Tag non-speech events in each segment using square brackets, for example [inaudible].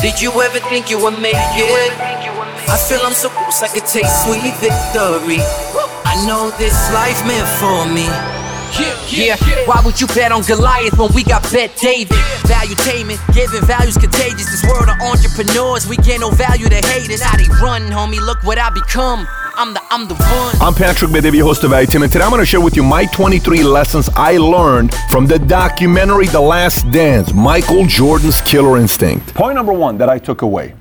Did you ever think you would make it? I feel I'm so close, I could taste sweet victory. I know this life meant for me. Yeah, why would you bet on Goliath when we got Bet David? Valuetainment, giving values contagious. This world of entrepreneurs, we get no value to haters. How they run, homie, look what I become. I'm the, I'm the one. I'm Patrick Bet-David, host of Valuetainment. Today I'm going to share with you my 23 lessons I learned from the documentary The Last Dance, Michael Jordan's Killer Instinct. Point number one that I took away.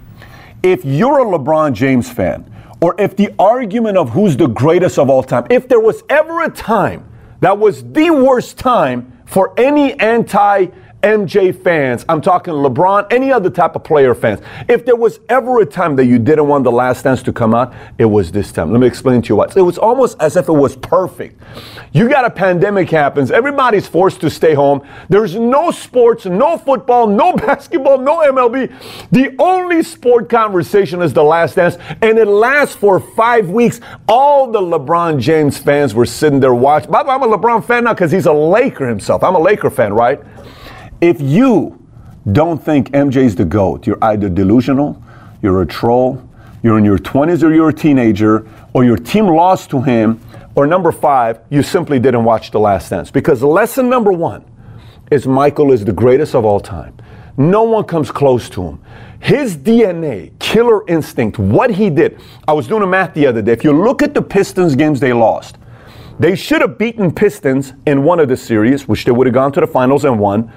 If you're a LeBron James fan, or if the argument of who's the greatest of all time, if there was ever a time that was the worst time for any anti MJ fans, I'm talking LeBron, any other type of player fans. If there was ever a time that you didn't want the last dance to come out, it was this time. Let me explain to you what. It was almost as if it was perfect. You got a pandemic happens, everybody's forced to stay home. There's no sports, no football, no [laughs] basketball, no MLB. The only sport conversation is the last dance, and it lasts for five weeks. All the LeBron James fans were sitting there watching. By the way, I'm a LeBron fan now because he's a Laker himself. I'm a Laker fan, right? If you don't think MJ's the GOAT, you're either delusional, you're a troll, you're in your 20s or you're a teenager, or your team lost to him, or number five, you simply didn't watch The Last Dance. Because lesson number one is Michael is the greatest of all time. No one comes close to him. His DNA, killer instinct, what he did. I was doing a math the other day. If you look at the Pistons games they lost, they should have beaten Pistons in one of the series, which they would have gone to the finals and won.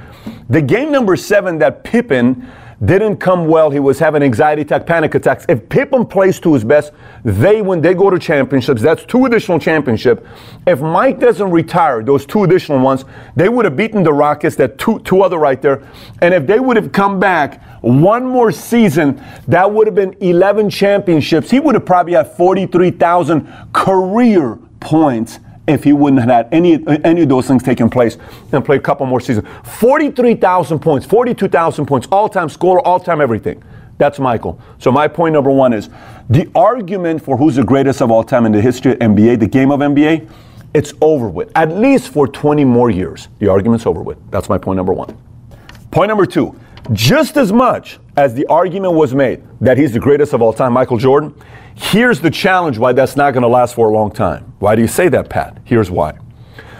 The game number seven that Pippen didn't come well. He was having anxiety attack, panic attacks. If Pippen plays to his best, they when they go to championships, that's two additional championship. If Mike doesn't retire, those two additional ones, they would have beaten the Rockets, that two two other right there. And if they would have come back one more season, that would have been 11 championships. He would have probably had 43,000 career points if he wouldn't have had any any of those things taking place and play a couple more seasons. 43,000 points, 42,000 points, all-time scorer, all-time everything. That's Michael. So my point number one is the argument for who's the greatest of all time in the history of NBA, the game of NBA, it's over with. At least for 20 more years, the argument's over with. That's my point number one. Point number two, just as much as the argument was made that he's the greatest of all time, Michael Jordan, here's the challenge why that's not going to last for a long time. Why do you say that, Pat? Here's why.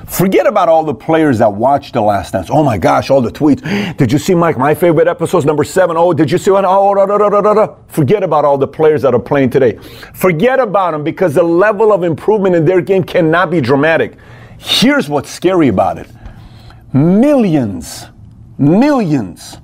Forget about all the players that watched The Last Dance. Oh my gosh, all the tweets. [gasps] Did you see Mike? My favorite episode's number seven. Oh, did you see one? Oh, da, da, da, da, da. Forget about all the players that are playing today. Forget about them because the level of improvement in their game cannot be dramatic. Here's what's scary about it millions, millions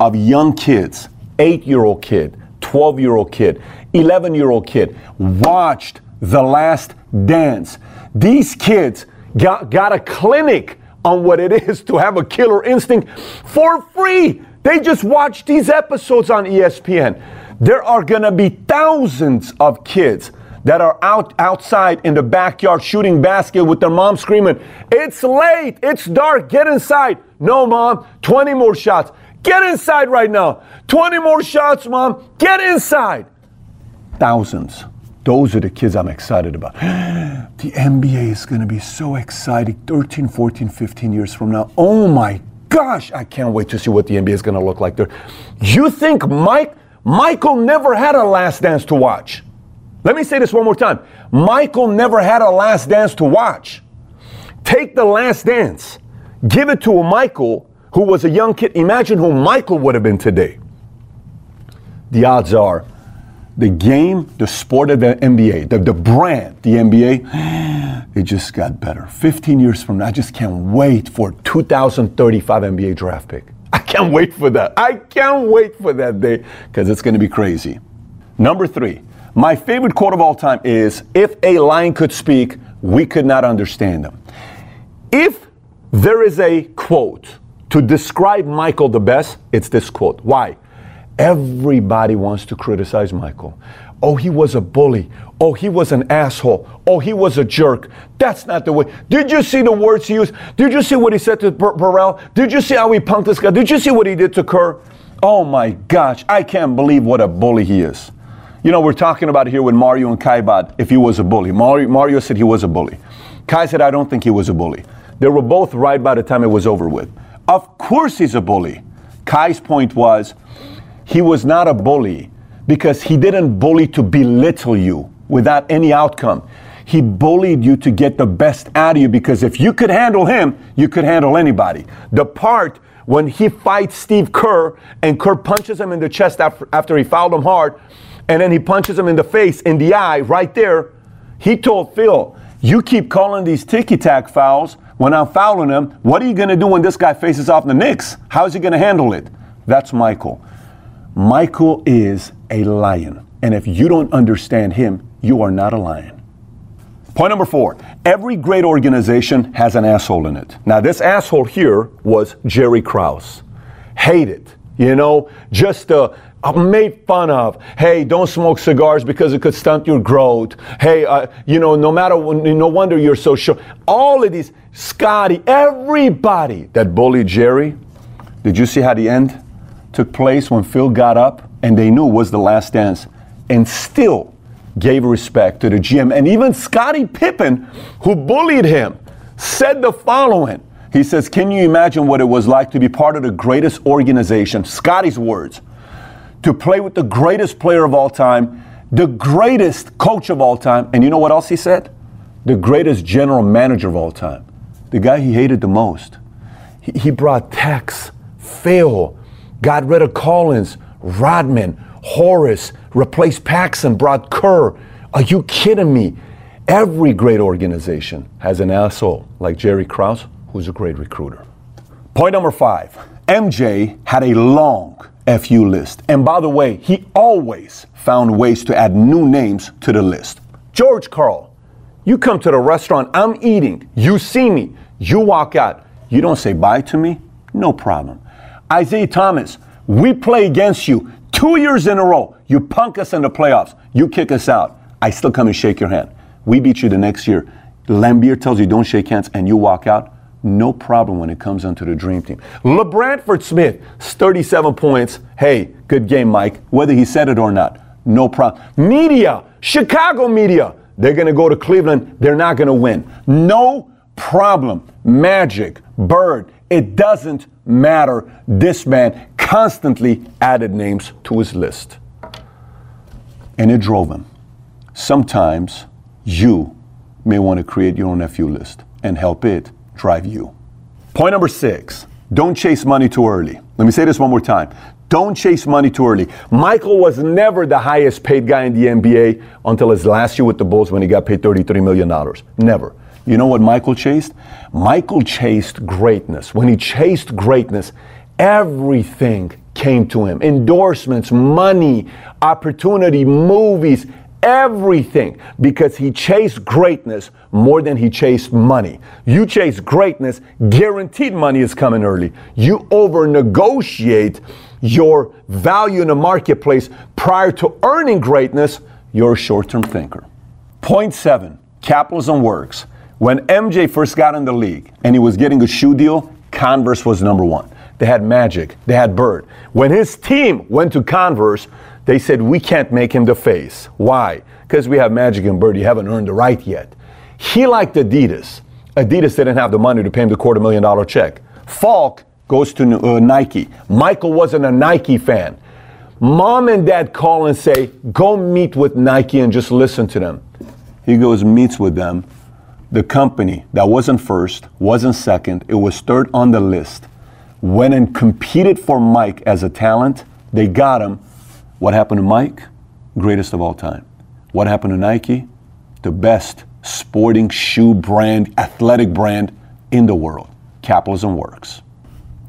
of young kids, eight year old kid, 12 year old kid, 11 year old kid watched The Last Dance. These kids got, got a clinic on what it is to have a killer instinct for free. They just watched these episodes on ESPN. There are gonna be thousands of kids that are out outside in the backyard shooting basket with their mom screaming, It's late, it's dark, get inside. No, mom, 20 more shots. Get inside right now. 20 more shots, mom. Get inside. Thousands. Those are the kids I'm excited about. [gasps] The NBA is going to be so exciting 13, 14, 15 years from now. Oh my gosh, I can't wait to see what the NBA is going to look like there. You think Mike Michael never had a last dance to watch? Let me say this one more time. Michael never had a last dance to watch. Take the last dance, give it to a Michael who was a young kid. Imagine who Michael would have been today. The odds are the game, the sport of the NBA, the, the brand, the NBA, it just got better. 15 years from now, I just can't wait for 2035 NBA draft pick. I can't wait for that. I can't wait for that day because it's going to be crazy. Number three, my favorite quote of all time is If a lion could speak, we could not understand him. If there is a quote to describe Michael the best, it's this quote. Why? Everybody wants to criticize Michael. Oh, he was a bully. Oh, he was an asshole. Oh, he was a jerk. That's not the way. Did you see the words he used? Did you see what he said to Bur- Burrell? Did you see how he punked this guy? Did you see what he did to Kerr? Oh my gosh, I can't believe what a bully he is. You know, we're talking about here with Mario and Kaibad if he was a bully. Mario, Mario said he was a bully. Kai said, I don't think he was a bully. They were both right by the time it was over with. Of course he's a bully. Kai's point was he was not a bully because he didn't bully to belittle you without any outcome. He bullied you to get the best out of you because if you could handle him, you could handle anybody. The part when he fights Steve Kerr and Kerr punches him in the chest after, after he fouled him hard, and then he punches him in the face, in the eye, right there, he told Phil, You keep calling these ticky tack fouls when I'm fouling him. What are you going to do when this guy faces off the Knicks? How is he going to handle it? That's Michael. Michael is a lion. And if you don't understand him, you are not a lion. Point number four every great organization has an asshole in it. Now, this asshole here was Jerry Krause. Hated, you know, just uh, made fun of. Hey, don't smoke cigars because it could stunt your growth. Hey, uh, you know, no matter, no wonder you're so sure. All of these, Scottie, everybody that bullied Jerry. Did you see how the end took place when Phil got up and they knew it was the last dance and still gave respect to the GM. And even Scottie Pippen, who bullied him, said the following. He says, Can you imagine what it was like to be part of the greatest organization? Scottie's words. To play with the greatest player of all time, the greatest coach of all time. And you know what else he said? The greatest general manager of all time. The guy he hated the most. He, brought Tex, Phil, got rid of Collins, Rodman, Horace, replaced Paxson, brought Kerr. Are you kidding me? Every great organization has an asshole like Jerry Krause, who's a great recruiter. Point number five MJ had a long FU list. And by the way, he always found ways to add new names to the list. George Karl, you come to the restaurant, I'm eating, you see me, you walk out, you don't say bye to me, no problem. Isiah Thomas, we play against you, Two years in a row, you punk us in the playoffs, you kick us out. I still come and shake your hand. We beat you the next year. Laimbeer tells you don't shake hands and you walk out. No problem when it comes onto the dream team. LaBradford Smith, 37 points. Hey, good game, Mike. Whether he said it or not, no problem. Media, Chicago media, they're going to go to Cleveland. They're not going to win. No problem. Magic, Bird, it doesn't matter. This man constantly added names to his list. And it drove him. Sometimes you may want to create your own FU list and help it drive you. Point number six don't chase money too early. Let me say this one more time. Don't chase money too early. Michael was never the highest paid guy in the NBA until his last year with the Bulls when he got paid $33 million. Never. You know what Michael chased? Michael chased greatness. When he chased greatness, everything came to him endorsements, money, opportunity, movies, everything because he chased greatness more than he chased money. You chase greatness, guaranteed money is coming early. You over negotiate your value in the marketplace prior to earning greatness, you're a short term thinker. Point seven capitalism works. When MJ first got in the league and he was getting a shoe deal, Converse was number one. They had Magic. They had Bird. When his team went to Converse, they said, We can't make him the face. Why? Because we have Magic and Bird. You haven't earned the right yet. He liked Adidas. Adidas didn't have the money to pay him the quarter million dollar check. Falk goes to uh, Nike. Michael wasn't a Nike fan. Mom and dad call and say, Go meet with Nike and just listen to them. He goes, meets with them. The company that wasn't first, wasn't second, it was third on the list went and competed for Mike as a talent. They got him. What happened to Mike? Greatest of all time. What happened to Nike? The best sporting shoe brand, athletic brand in the world. Capitalism works.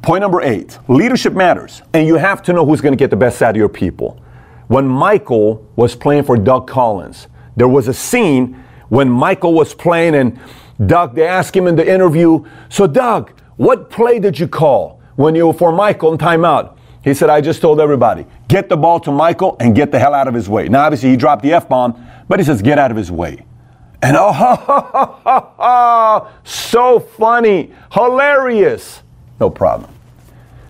Point number eight leadership matters, and you have to know who's going to get the best out of your people. When Michael was playing for Doug Collins, there was a scene when Michael was playing, and Doug, they asked him in the interview, So, Doug, what play did you call? when you were for Michael in timeout. He said, I just told everybody, get the ball to Michael and get the hell out of his way. Now, obviously, he dropped the F bomb, but he says, get out of his way. And oh, [laughs] so funny, hilarious. No problem.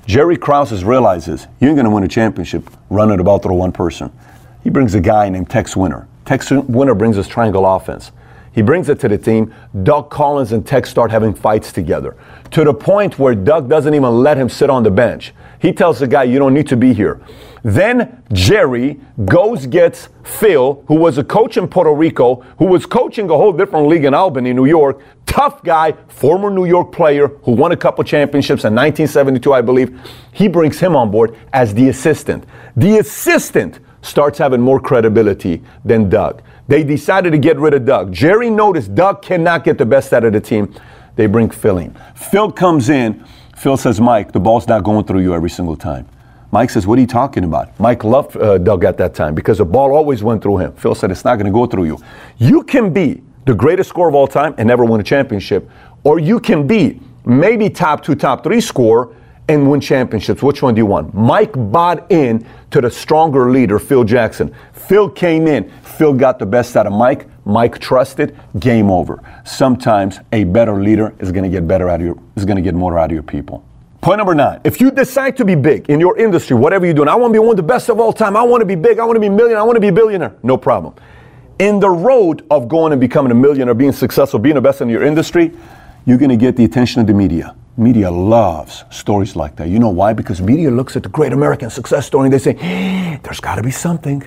Jerry Krause realizes you ain't going to win a championship running about through one person. He brings a guy named Tex Winter. Tex Winter brings his triangle offense. He brings it to the team. Doug Collins and Tex start having fights together to the point where Doug doesn't even let him sit on the bench. He tells the guy, You don't need to be here. Then Jerry goes, gets Phil, who was a coach in Puerto Rico, who was coaching a whole different league in Albany, New York. Tough guy, former New York player who won a couple championships in 1972, I believe. He brings him on board as the assistant. The assistant starts having more credibility than Doug. They decided to get rid of Doug. Jerry noticed Doug cannot get the best out of the team. They bring Phil in. Phil comes in. Phil says, Mike, the ball's not going through you every single time. Mike says, What are you talking about? Mike loved uh, Doug at that time because the ball always went through him. Phil said, It's not going to go through you. You can be the greatest scorer of all time and never win a championship, or you can be maybe top two, top three scorer and win championships. Which one do you want? Mike bought in to the stronger leader, Phil Jackson. Phil came in. Phil got the best out of Mike. Mike trusted. Game over. Sometimes a better leader is going to get better out of your is going to get more out of your people. Point number nine. If you decide to be big in your industry, whatever you're doing, I want to be one of the best of all time. I want to be big. I want to be a million. I want to be a billionaire. No problem. In the road of going and becoming a millionaire, being successful, being the best in your industry, you're going to get the attention of the media. Media loves stories like that. You know why? Because media looks at the great American success story and they say, there's got to be something.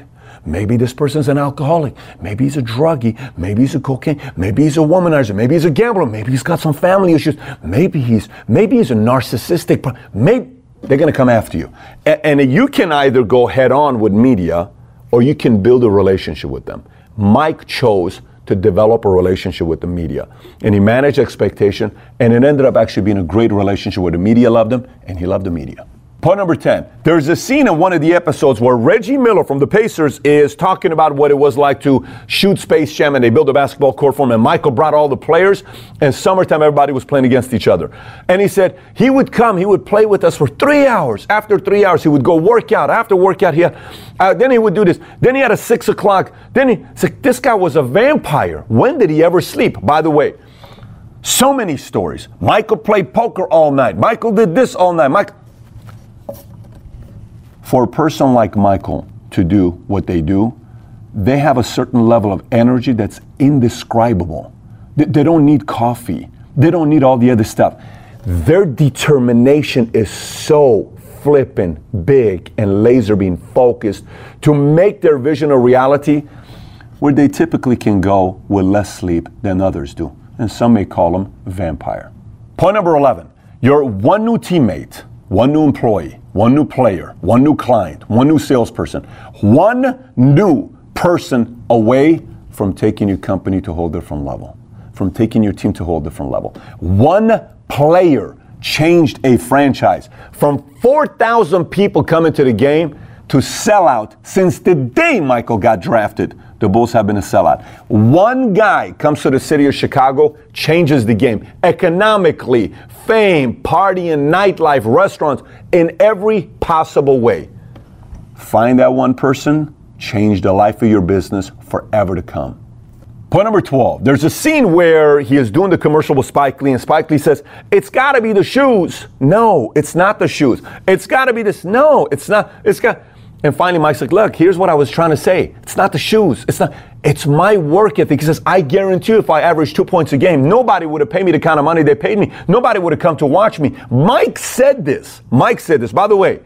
Maybe this person's an alcoholic. Maybe he's a druggie. Maybe he's a cocaine. Maybe he's a womanizer. Maybe he's a gambler. Maybe he's got some family issues. Maybe he's maybe he's a narcissistic. Maybe they're going to come after you. And you can either go head on with media or you can build a relationship with them. Mike chose to develop a relationship with the media. And he managed expectation, and it ended up actually being a great relationship where the media loved him, and he loved the media. Point number 10. There's a scene in one of the episodes where Reggie Miller from the Pacers is talking about what it was like to shoot Space Jam and they built a basketball court for him. And Michael brought all the players. And summertime, everybody was playing against each other. And he said he would come, he would play with us for three hours. After three hours, he would go work out. After workout, he had, uh, then he would do this. Then he had a six o'clock. Then he said, This guy was a vampire. When did he ever sleep? By the way, so many stories. Michael played poker all night. Michael did this all night. Michael for a person like Michael to do what they do, they have a certain level of energy that's indescribable. They, they don't need coffee, they don't need all the other stuff. Their determination is so flippin' big and laser beam focused to make their vision a reality where they typically can go with less sleep than others do. And some may call them vampire. Point number 11 your one new teammate, one new employee, one new player, one new client, one new salesperson, one new person away from taking your company to a whole different level, from taking your team to a whole different level. One player changed a franchise from 4,000 people coming to the game to sell out since the day Michael got drafted. The Bulls have been a sellout. One guy comes to the city of Chicago, changes the game economically, fame, party, and nightlife, restaurants, in every possible way. Find that one person, change the life of your business forever to come. Point number 12. There's a scene where he is doing the commercial with Spike Lee, and Spike Lee says, It's got to be the shoes. No, it's not the shoes. It's got to be this. No, it's not. It's got. And finally, Mike's like, look, here's what I was trying to say. It's not the shoes. It's not, it's my work ethic. He says, I guarantee you if I average two points a game, nobody would have paid me the kind of money they paid me. Nobody would have come to watch me. Mike said this. Mike said this. By the way,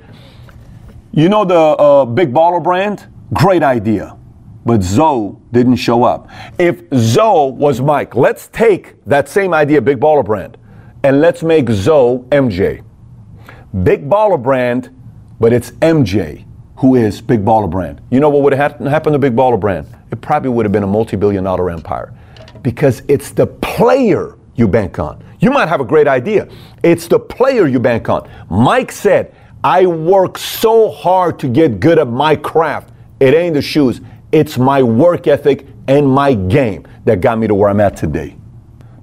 you know the uh, Big Baller brand? Great idea. But Zo didn't show up. If Zo was Mike, let's take that same idea, Big Baller brand, and let's make Zo MJ. Big Baller brand, but it's MJ who is Big Baller Brand. You know what would have happened to Big Baller Brand? It probably would have been a multi billion dollar empire because it's the player you bank on. You might have a great idea, it's the player you bank on. Mike said, I work so hard to get good at my craft. It ain't the shoes, it's my work ethic and my game that got me to where I'm at today.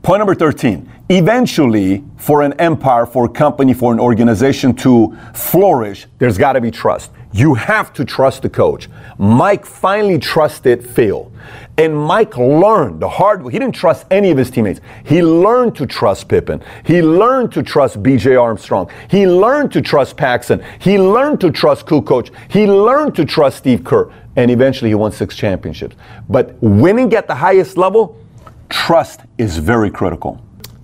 Point number 13. Eventually, for an empire, for a company, for an organization to flourish, there's got to be trust. You have to trust the coach. Mike finally trusted Phil. And Mike learned the hard way. He didn't trust any of his teammates. He learned to trust Pippen. He learned to trust BJ Armstrong. He learned to trust Paxson. He learned to trust Kukoc. He learned to trust Steve Kerr. And eventually he won six championships. But winning at the highest level, trust is very critical.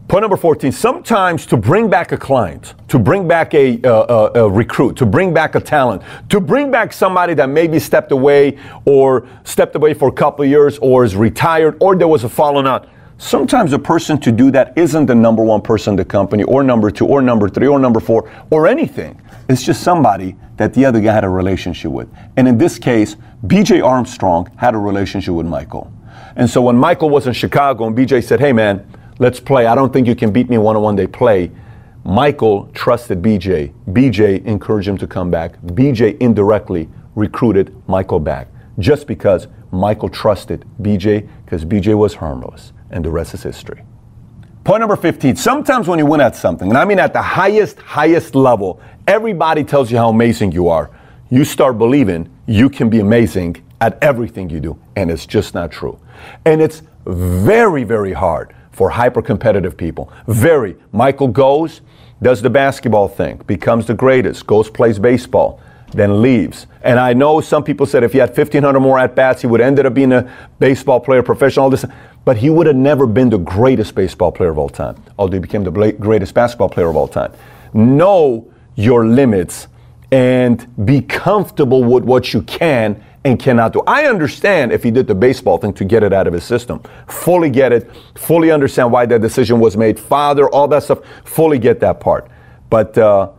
Point number 14 sometimes to bring back a client, to bring back a, uh, a, a, recruit, to bring back a talent, to bring back somebody that maybe stepped away or stepped away for a couple years or is retired or there was a falling out. Sometimes a person to do that isn't the number one person in the company or number two or number three or number four or anything. It's just somebody that the other guy had a relationship with. And in this case, BJ Armstrong had a relationship with Michael. And so when Michael was in Chicago and BJ said, hey man, let's play. I don't think you can beat me one on one. They play. Michael trusted BJ. BJ encouraged him to come back. BJ indirectly recruited Michael back just because Michael trusted BJ because BJ was harmless. And the rest is history. Point number 15. Sometimes when you win at something, and I mean at the highest, highest level, everybody tells you how amazing you are. You start believing you can be amazing at everything you do. And it's just not true. And it's very, very hard for hyper competitive people. Very. Michael goes, does the basketball thing, becomes the greatest, goes, plays baseball, then leaves. And I know some people said if he had 1,500 more at bats, he would ended up being a baseball player, professional, all this. But he would have never been the greatest baseball player of all time, although he became the greatest basketball player of all time. Know your limits and be comfortable with what you can and cannot do. I understand if he did the baseball thing to get it out of his system. Fully get it, fully understand why that decision was made. Father, all that stuff, fully get that part. But uh,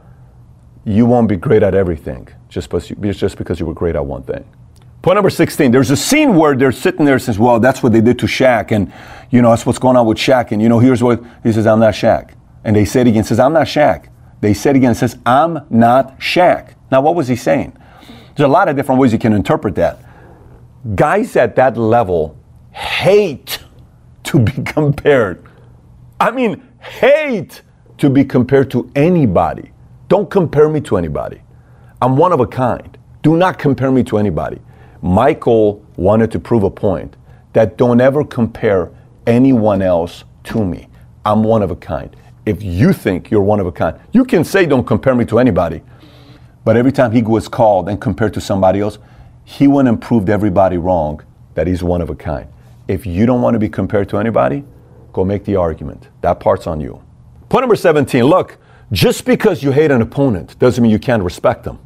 you won't be great at everything just because, you, just because you were great at one thing. Point number 16, there's a scene where they're sitting there and says, well, that's what they did to Shaq. And, you know, that's what's going on with Shaq. And, you know, here's what, he says, I'm not Shaq. And they said again, says, I'm not Shaq. They said again, says, I'm not Shaq. Now, what was he saying? There's a lot of different ways you can interpret that. Guys at that level hate to be [laughs] compared. I mean, hate to be compared to anybody. Don't compare me to anybody. I'm one of a kind. Do not compare me to anybody. Michael wanted to prove a point that don't ever compare anyone else to me. I'm one of a kind. If you think you're one of a kind, you can say don't compare me to anybody. But every time he was called and compared to somebody else, he went and proved everybody wrong that he's one of a kind. If you don't want to be compared to anybody, go make the argument. That part's on you. Point number 17 look, just because you hate an opponent doesn't mean you can't respect them.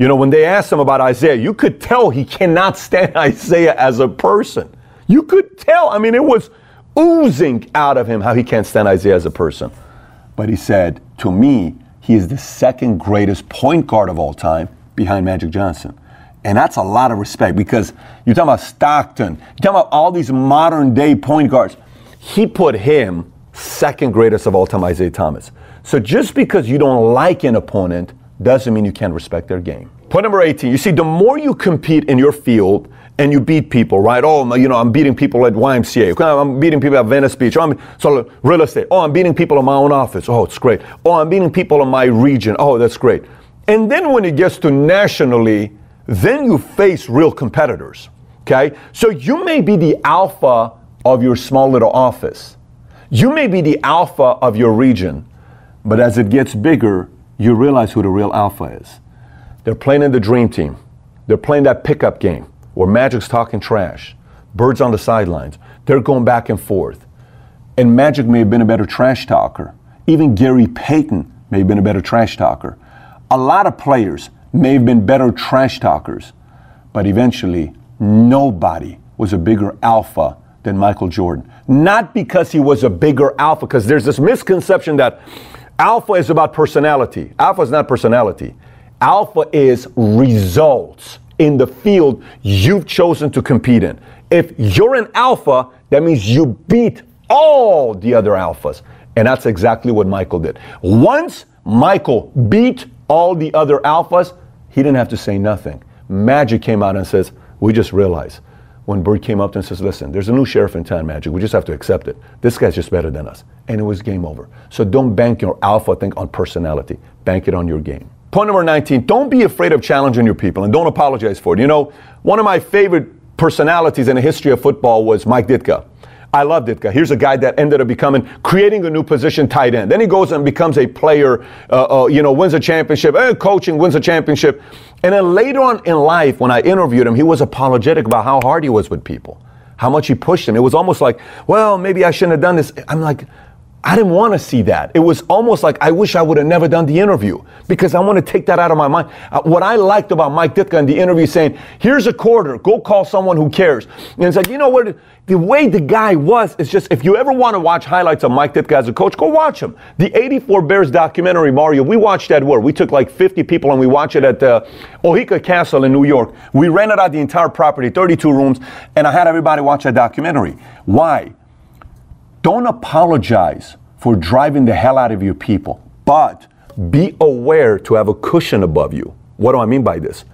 You know, when they asked him about Isiah, you could tell he cannot stand [laughs] Isiah as a person. You could tell. I mean, it was oozing out of him how he can't stand Isiah as a person. But he said, to me, he is the second greatest point guard of all time behind Magic Johnson. And that's a lot of respect because you're talking about Stockton, you're talking about all these modern day point guards. He put him second greatest of all time, Isiah Thomas. So just because you don't like an opponent doesn't mean you can't respect their game. Point number 18, you see, the more you compete in your field, and you beat people, right? Oh, you know, I'm beating people at YMCA. Oh, I'm beating people at Venice Beach. Oh, I'm, so real estate. Oh, I'm beating people in my own office. Oh, it's great. Oh, I'm beating people in my region. Oh, that's great. And then when it gets to nationally, then you face real competitors. Okay? So you may be the alpha of your small little office. You may be the alpha of your region. But as it gets bigger, you realize who the real alpha is. They're playing in the dream team. They're playing that pickup game where Magic's talking trash, Bird's on the sidelines. They're going back and forth. And Magic may have been a better trash talker. Even Gary Payton may have been a better trash talker. A lot of players may have been better trash talkers, but eventually nobody was a bigger alpha than Michael Jordan. Not because he was a bigger alpha, because there's this misconception that alpha is about personality. Alpha is not personality. Alpha is results in the field you've chosen to compete in. If you're an alpha, that means you beat all the other alphas. And that's exactly what Michael did. Once Michael beat all the other alphas, he didn't have to say nothing. Magic came out and says, We just realized when Bird came up and says, Listen, there's a new sheriff in town, Magic. We just have to accept it. This guy's just better than us. And it was game over. So don't bank your alpha thing on personality, bank it on your game. Point number 19 don't be afraid of challenging your people and don't apologize for it. You know, one of my favorite personalities in the history of football was Mike Ditka. I love Ditka. Here's a guy that ended up becoming, creating a new position, tight end. Then he goes and becomes a player, uh, uh, you know, wins a championship, uh, coaching, wins a championship. And then later on in life, when I interviewed him, he was apologetic about how hard he was with people. how much he pushed them. It was almost like, well, maybe I shouldn't have done this. I'm like, I didn't want to see that. It was almost like I wish I would have never done the interview because I want to take that out of my mind. Uh, what I liked about Mike Ditka in the interview saying, here's a quarter, go call someone who cares. And it's like, you know what? The way the guy was, is just, if you ever want to watch highlights of Mike Ditka as a coach, go watch him. The 84 Bears documentary, Mario, we watched that where? We took like 50 people and we watched it at uh, Oheka Castle in New York. We rented out the entire property, 32 rooms, and I had everybody watch that documentary. Why? Don't apologize for driving the hell out of your people, but be aware to have a cushion above you. What do I mean by this?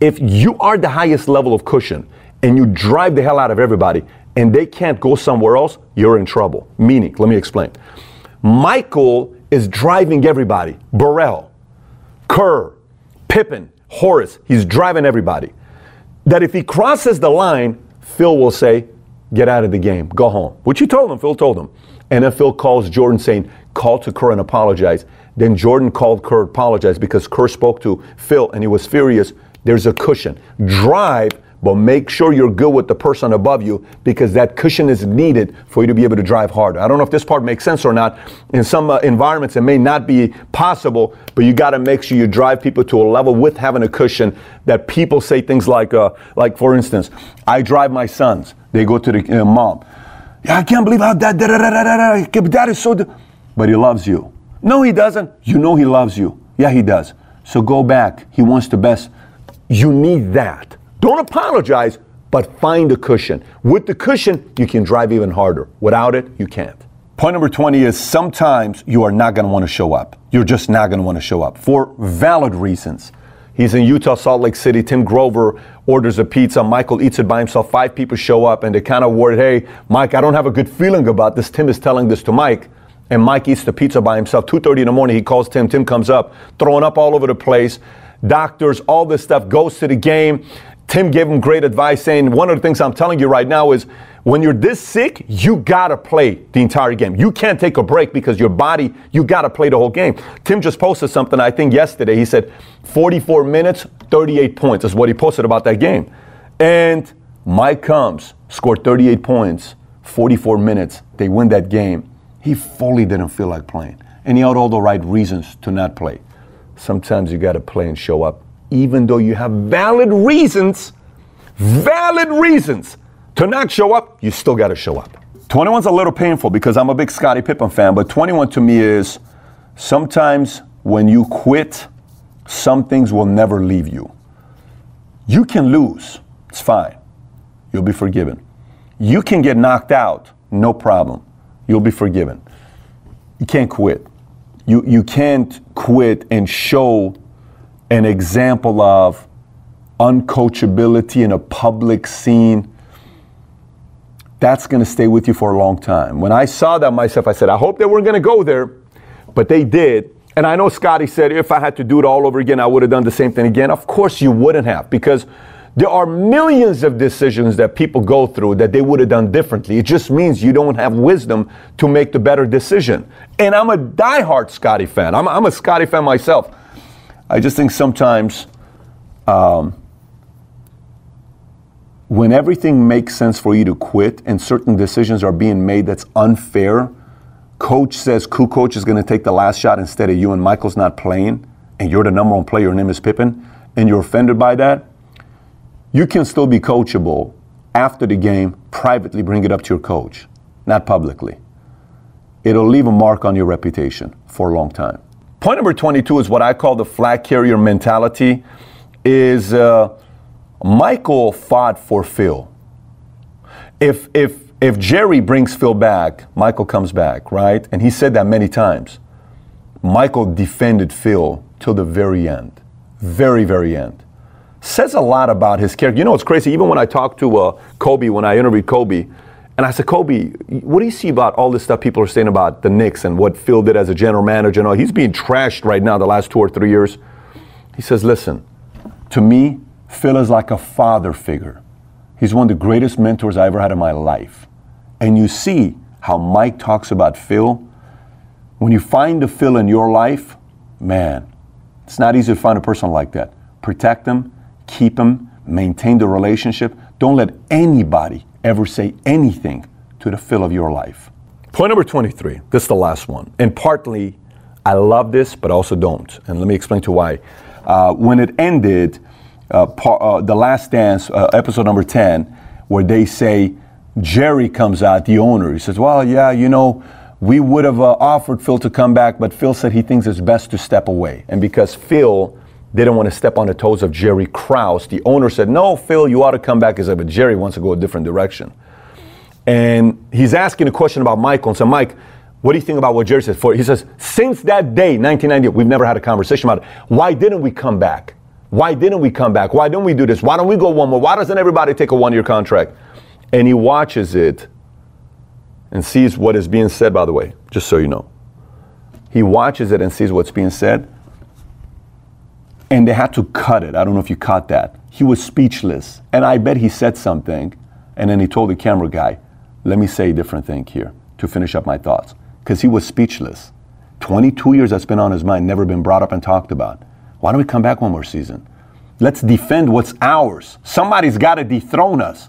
If you are the highest level of cushion and you drive the hell out of everybody and they can't go somewhere else, you're in trouble. Meaning, let me explain. Michael is driving everybody. Burrell, Kerr, Pippen, Horace, he's driving everybody. That if he crosses the line, Phil will say, get out of the game, go home. Which he told him, Phil told him. And then Phil calls Jordan saying, call to Kerr and apologize. Then Jordan called Kerr apologize because Kerr spoke to Phil and he was furious. There's a cushion. Drive, but make sure you're good with the person above you because that cushion is needed for you to be able to drive harder. I don't know if this part makes sense or not. In some uh, environments, it may not be possible, but you got to make sure you drive people to a level with having a cushion that people say things like, uh, like for instance, I drive my sons. They go to the uh, mom. Yeah, I can't believe how dad, da, da, da, da, da, dad is so. But he loves you. No, he doesn't. You know he loves you. Yeah, he does. So go back. He wants the best. You need that. Don't apologize, but find a cushion. With the cushion, you can drive even harder. Without it, you can't. Point number 20 is sometimes you are not going to want to show up. You're just not going to want to show up for valid reasons. He's in Utah, Salt Lake City. Tim Grover orders a pizza. Michael eats it by himself. Five people show up and they kind of worried, hey, Mike, I don't have a good feeling about this. Tim is telling this to Mike. And Mike eats the pizza by himself. 2.30 in the morning, he calls Tim. Tim comes up, throwing up all over the place. Doctors, all this stuff, goes to the game. Tim gave him great advice saying, one of the things I'm telling you right now is when you're this sick, you gotta play the entire game. You can't take a break because your body, you gotta play the whole game. Tim just posted something, I think yesterday. He said 44 minutes, 38 points is what he posted about that game. And Mike comes, scored 38 points, 44 minutes. They win that game. He fully didn't feel like playing. And he had all the right reasons to not play. Sometimes you gotta play and show up, even though you have valid reasons, valid reasons to not show up, you still got to show up. 21's a little painful because I'm a big Scottie Pippen fan, but 21 to me is sometimes when you quit, some things will never leave you. You can lose, it's fine. You'll be forgiven. You can get knocked out, no problem. You'll be forgiven. You can't quit. You, you can't quit and show an example of uncoachability in a public scene that's going to stay with you for a long time. When I saw that myself, I said, I hope they weren't going to go there, but they did. And I know Scottie said, if I had to do it all over again, I would have done the same thing again. Of course, you wouldn't have, because there are millions of decisions that people go through that they would have done differently. It just means you don't have wisdom to make the better decision. And I'm a diehard Scottie fan. I'm, I'm a Scottie fan myself. I just think sometimes um, when everything makes sense for you to quit and certain decisions are being made that's unfair, coach says Kukoc is going to take the last shot instead of you and Michael's not playing, and you're the number one player, your name is Pippen, and you're offended by that, you can still be coachable after the game, privately bring it up to your coach, not publicly. It'll leave a mark on your reputation for a long time. Point number 22 is what I call the flag carrier mentality is uh, Michael fought for Phil. If, if, if Jerry brings Phil back, Michael comes back, right? And he said that many times. Michael defended Phil till the very end. Very, very end. Says a lot about his character. You know, it's crazy. Even when I talked to uh, Kobe, when I interviewed Kobe, and I said, Kobe, what do you see about all this stuff people are saying about the Knicks and what Phil did as a general manager and all? He's being trashed right now the last two or three years. He says, listen, to me, Phil is like a father figure. He's one of the greatest mentors I ever had in my life. And you see how Mike talks about Phil. When you find a Phil in your life, man, it's not easy to find a person like that. Protect them, keep them, maintain the relationship. Don't let anybody ever say anything to the Phil of your life. Point number 23. This is the last one. And partly, I love this, but also don't. And let me explain to why. Uh, when it ended, uh, par, uh, the last dance, uh, episode number 10, where they say, Jerry comes out, the owner. He says, Well, yeah, you know, we would have uh, offered Phil to come back, but Phil said he thinks it's best to step away. And because Phil didn't want to step on the toes of Jerry Krause, the owner said, No, Phil, you ought to come back. Said, But Jerry wants to go a different direction. And he's asking a question about Michael and said, Mike, what do you think about what Jerry said? For he says, since that day, 1990, we've never had a conversation about it. Why didn't we come back? Why didn't we come back? Why don't we do this? Why don't we go one more? Why doesn't everybody take a one-year contract? And he watches it and sees what is being said, by the way, just so you know. He watches it and sees what's being said. And they had to cut it. I don't know if you caught that. He was speechless. And I bet he said something. And then he told the camera guy, let me say a different thing here to finish up my thoughts. Because he was speechless. 22 years that's been on his mind, never been brought up and talked about. Why don't we come back one more season? Let's defend what's ours. Somebody's got to dethrone us.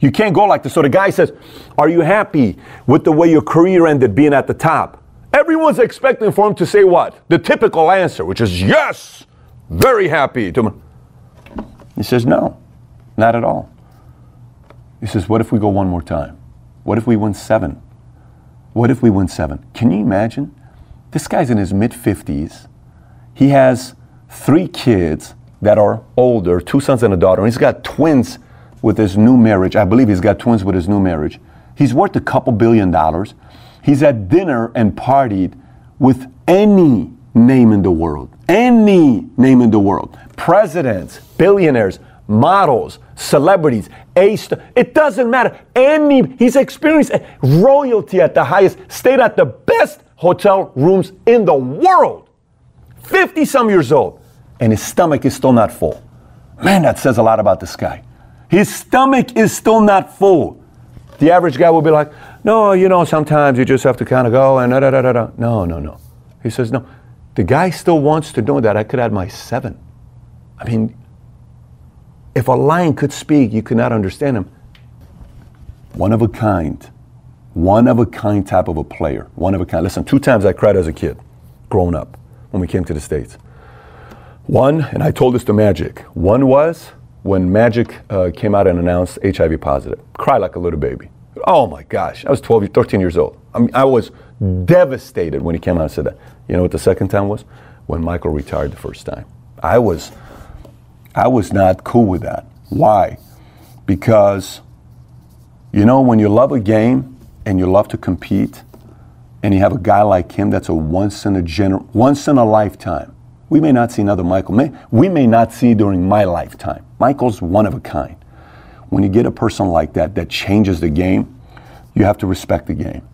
You can't go like this. So the guy says, Are you happy with the way your career ended being at the top? Everyone's expecting for him to say what? The typical answer, which is yes, very happy. He says, No, not at all. He says, What if we go one more time? What if we win seven? What if we win seven? Can you imagine? This guy's in his mid 50s. He has three kids that are older, two sons and a daughter, and he's got twins with his new marriage. I believe he's got twins with his new marriage. He's worth a couple billion dollars. He's at dinner and partied with any name in the world. Any name in the world. Presidents, billionaires, models, celebrities, A star. It doesn't matter. Any he's experienced royalty at the highest, stayed at the best hotel rooms in the world. 50 some years old. And his stomach is still not full. Man, that says a lot about this guy. His stomach is still not full. The average guy will be like, no, you know, sometimes you just have to kind of go and da da da da. No, no, no. He says, no. The guy still wants to know that I could add my seven. I mean, if a lion could speak, you could not understand him. One of a kind. One of a kind type of a player. One of a kind. Listen, two times I cried as a kid, growing up, when we came to the States. One, and I told this to Magic, one was when Magic uh, came out and announced HIV positive. Cried like a little baby. Oh my gosh, I was 12, 13 years old. I, mean, I was devastated when he came out and said that. You know what the second time was? When Michael retired the first time. I was, I was not cool with that. Why? Because, you know, when you love a game and you love to compete, and you have a guy like him that's a once in a gener- once in a lifetime we may not see another Michael. May, we may not see during my lifetime. Michael's one of a kind. When you get a person like that that changes the game, you have to respect the game.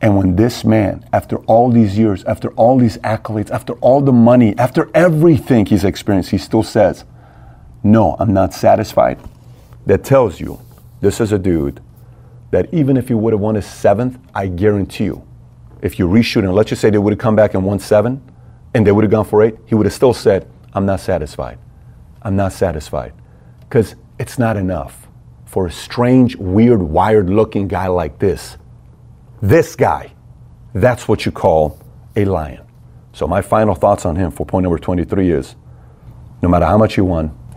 And when this man, after all these years, after all these accolades, after all the money, after everything he's experienced, he still says, No, I'm not satisfied. That tells you this is a dude that even if he would have won his seventh, I guarantee you, if you reshoot and let's just say they would have come back and won seven, and they would have gone for eight, he would have still said, I'm not satisfied. I'm not satisfied. Because it's not enough for a strange, weird, wired looking guy like this. This guy, that's what you call a lion. So, my final thoughts on him for point number 23 is no matter how much he won,